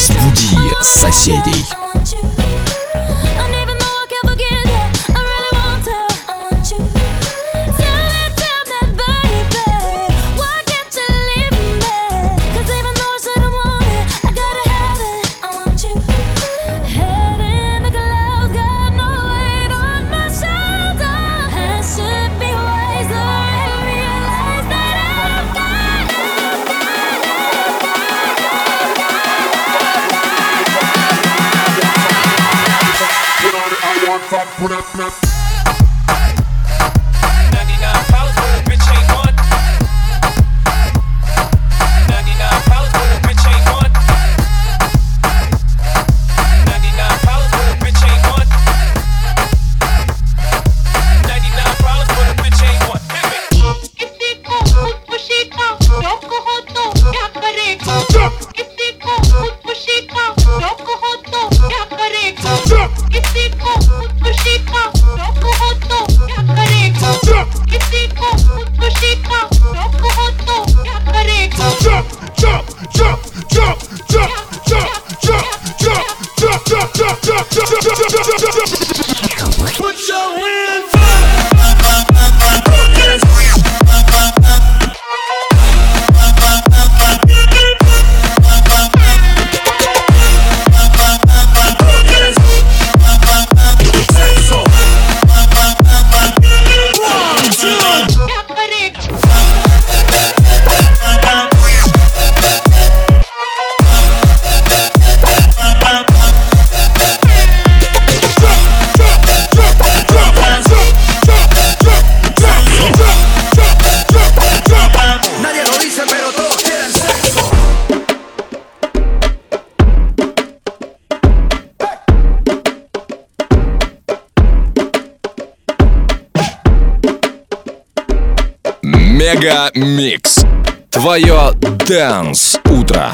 Разбуди соседей. Мегамикс. Твое Дэнс Утро.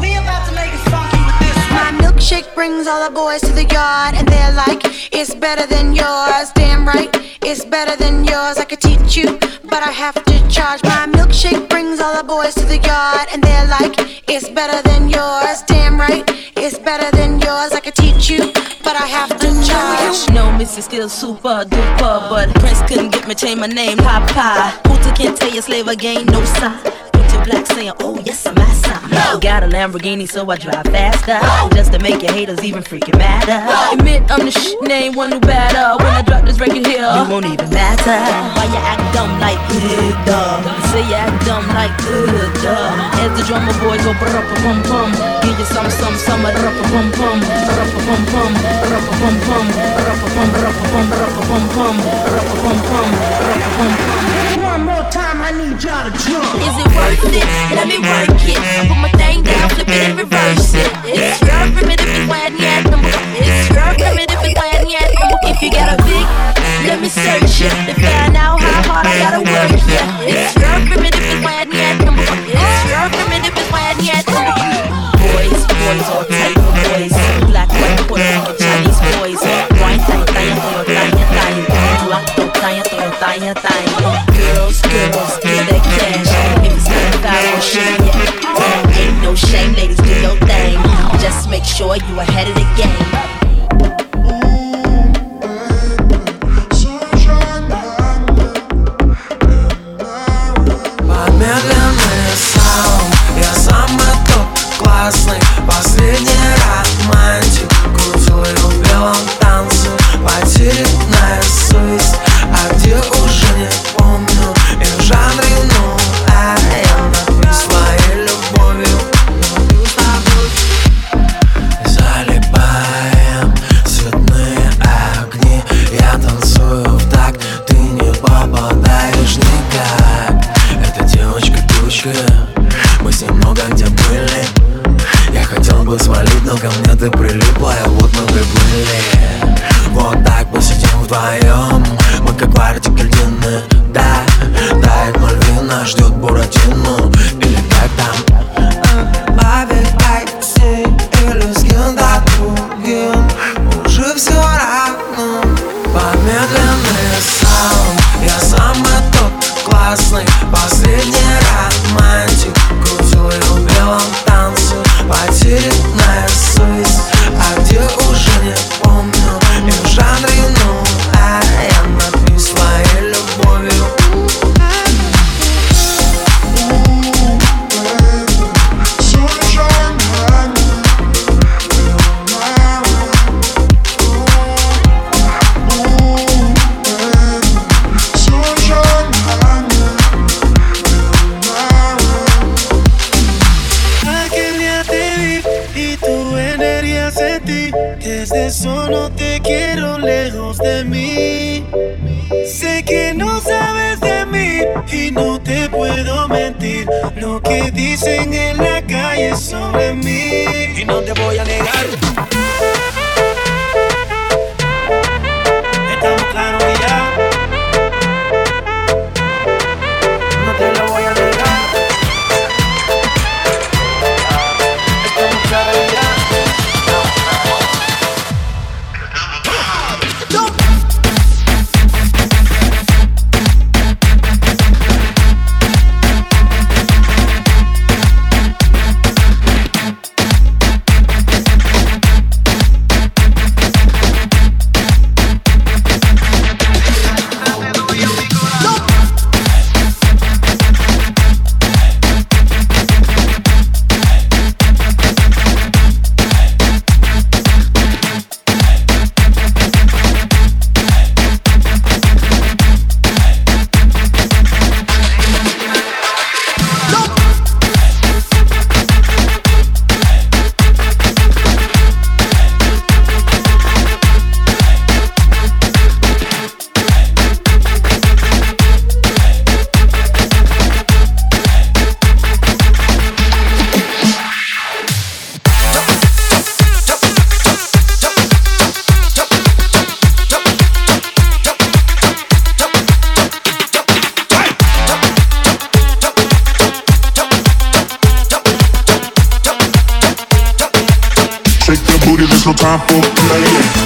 We about to make it funky with this one. My milkshake brings all the boys to the yard, and they're like, it's better than yours. Damn right, it's better than yours. I could teach you, but I have to charge. My milkshake brings all the boys to the yard, and they're like, it's better than yours. Damn right, it's better than yours. I could teach you, but I have to charge. No, Missy still super duper, but Prince couldn't get me change my name. Papa, Hooter can't tell you slave again, no sign. Put black saying, oh yes, I'm massa. Got a Lamborghini, so I drive faster, just to make your haters even freaking madder. Admit I'm the shit, name one new batter. When I drop this record here, you won't even matter. Why you act dumb like uh, dumb? Say you act dumb like uh, dumb. As the drummer boy go brr pum pum, give you some some some a ruppa pum pum, ruppa pum pum, ruppa pum pum, ruppa pum pum ruppa pum pum, ruppa pum pum, ruppa pum pum. One more time, I need y'all to jump. Is it worth it? Let me work it. Put my thing down, flip it and reverse it. It's your primitive when yet. It's your primitive when yet. If you got a big, let me search it to find out how hard I gotta work. Yeah. It's ahead of no te quiero lejos de mí. Sé que no sabes de mí y no te puedo mentir. Lo que dicen en la calle sobre mí. Y no te voy a negar. For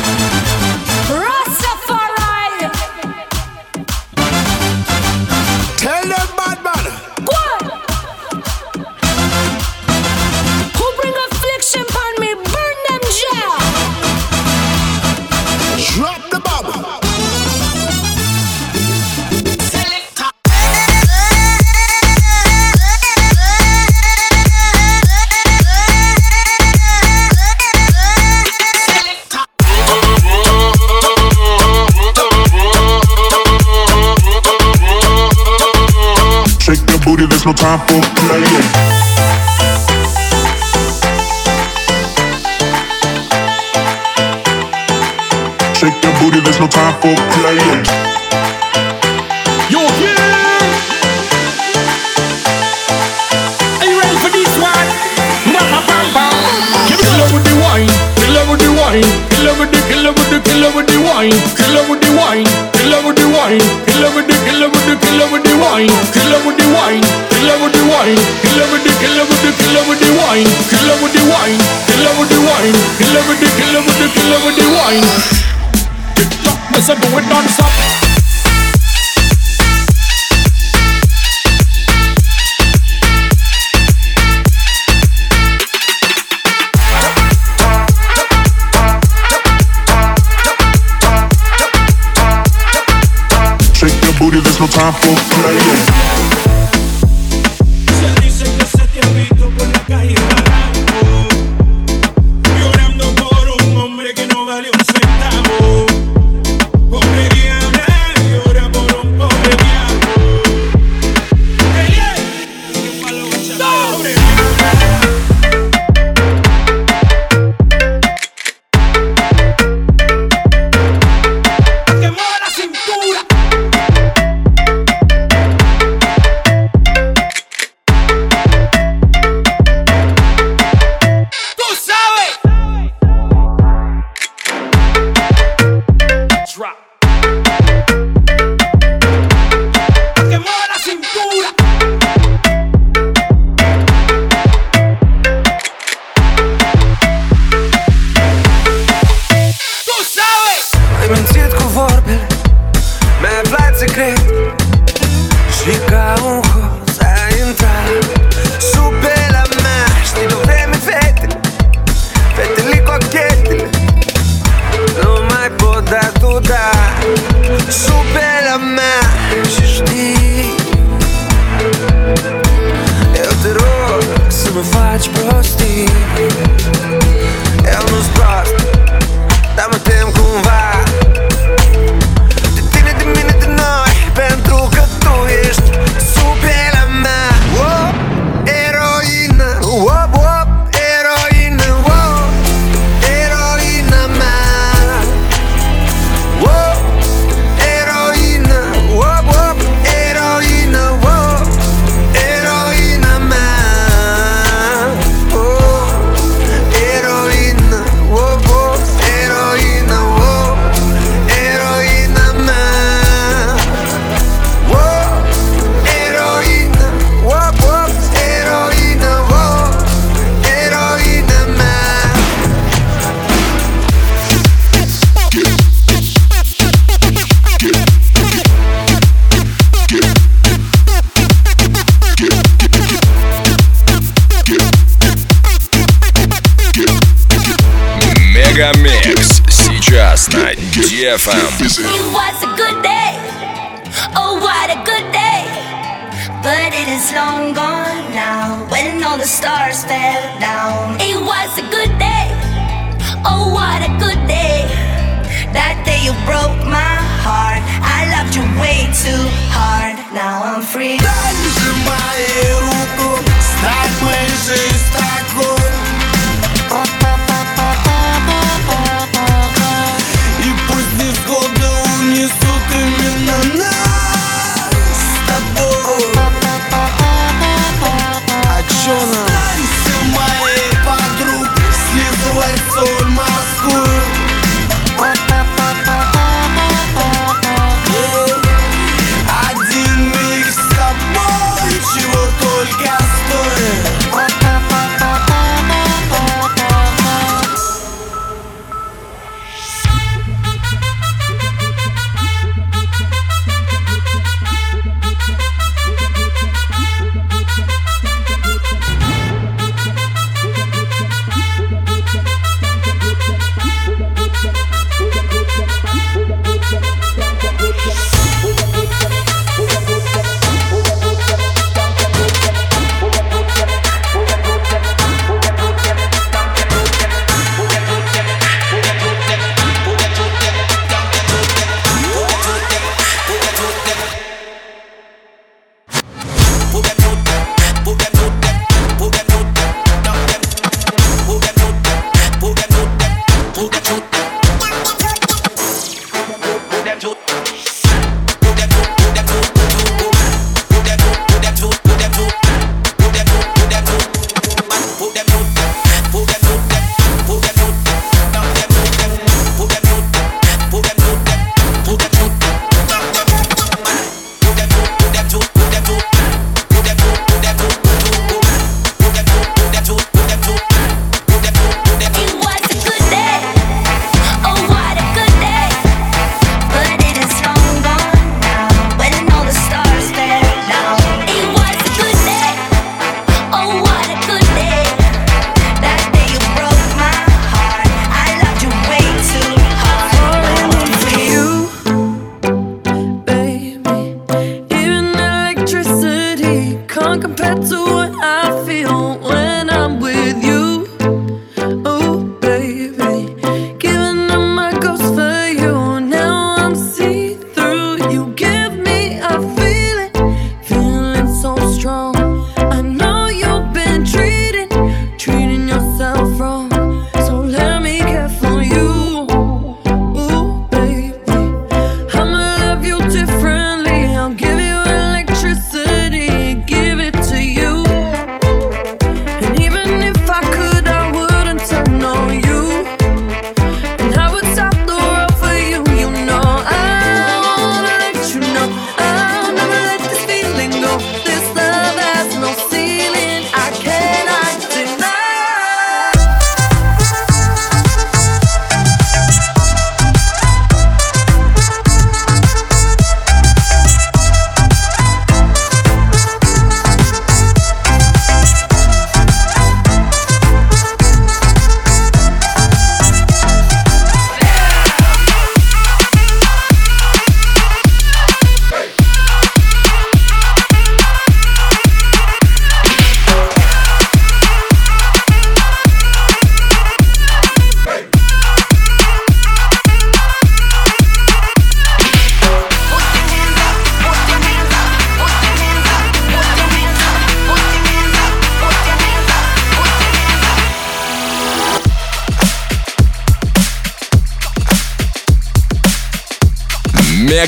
there's no time for playing. Shake your booty, there's no time for playing. Are you ready for this one? Give the wine, killer with the wine, killer with the, the, the wine, killer with the wine, the wine, with the, killer with the, killer with the wine, killer with the wine, killer with the wine, killer with the, killer with the, killer with the wine, killer with the wine, killer with the wine, killer with the, killer with the, killer with the wine. Tick tock, me say do it non-stop. Booty, there's no time for playing. Și ca un hoț ai intrat Sub pe la mea. Știi de vreme fetele Fetele cochetele Nu mai pot da tu da Sub pe mea. Și știi Eu te rog să nu faci prostii. сейчас на DFM. It was a good day. Oh, what a good day. But it is long gone now when all the stars fell down. It was a good day. Oh, what a good day. That day you broke my heart. I loved you way too hard. Now I'm free. Сжимай руку, стать моей жизнь такой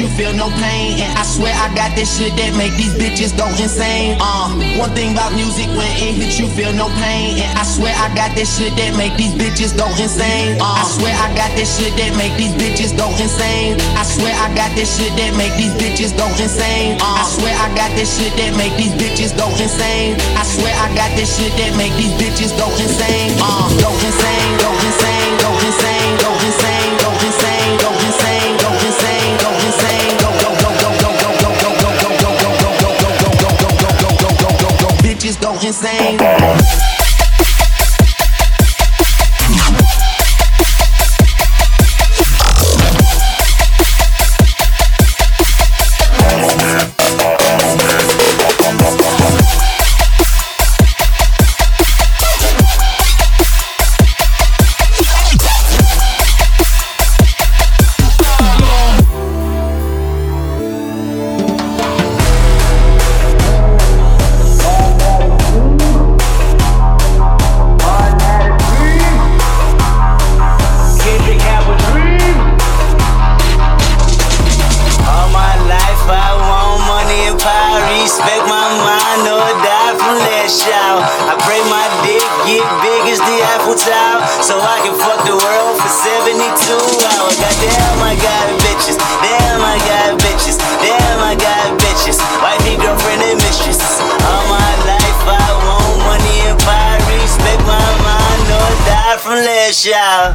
you, feel no pain. And I swear I got this shit that make these bitches go insane. Uh, one thing about music, when it hits you, feel no pain. And I swear I got this shit that make these bitches go insane. Uh, I swear I got this shit that make these bitches go insane. I swear I got this shit that make these bitches go insane. Uh, I swear I got this shit that make these bitches go insane. I swear I got this shit that make these bitches go insane. Uh, go insane, insane. Shout. I pray my dick get big as the Eiffel Tower. So I can fuck the world for 72 hours. Goddamn, I got bitches. Damn, I got bitches. Damn, I got bitches. Wifey, girlfriend, and mistress. All my life I want money and power. Respect my mind or die from that shout.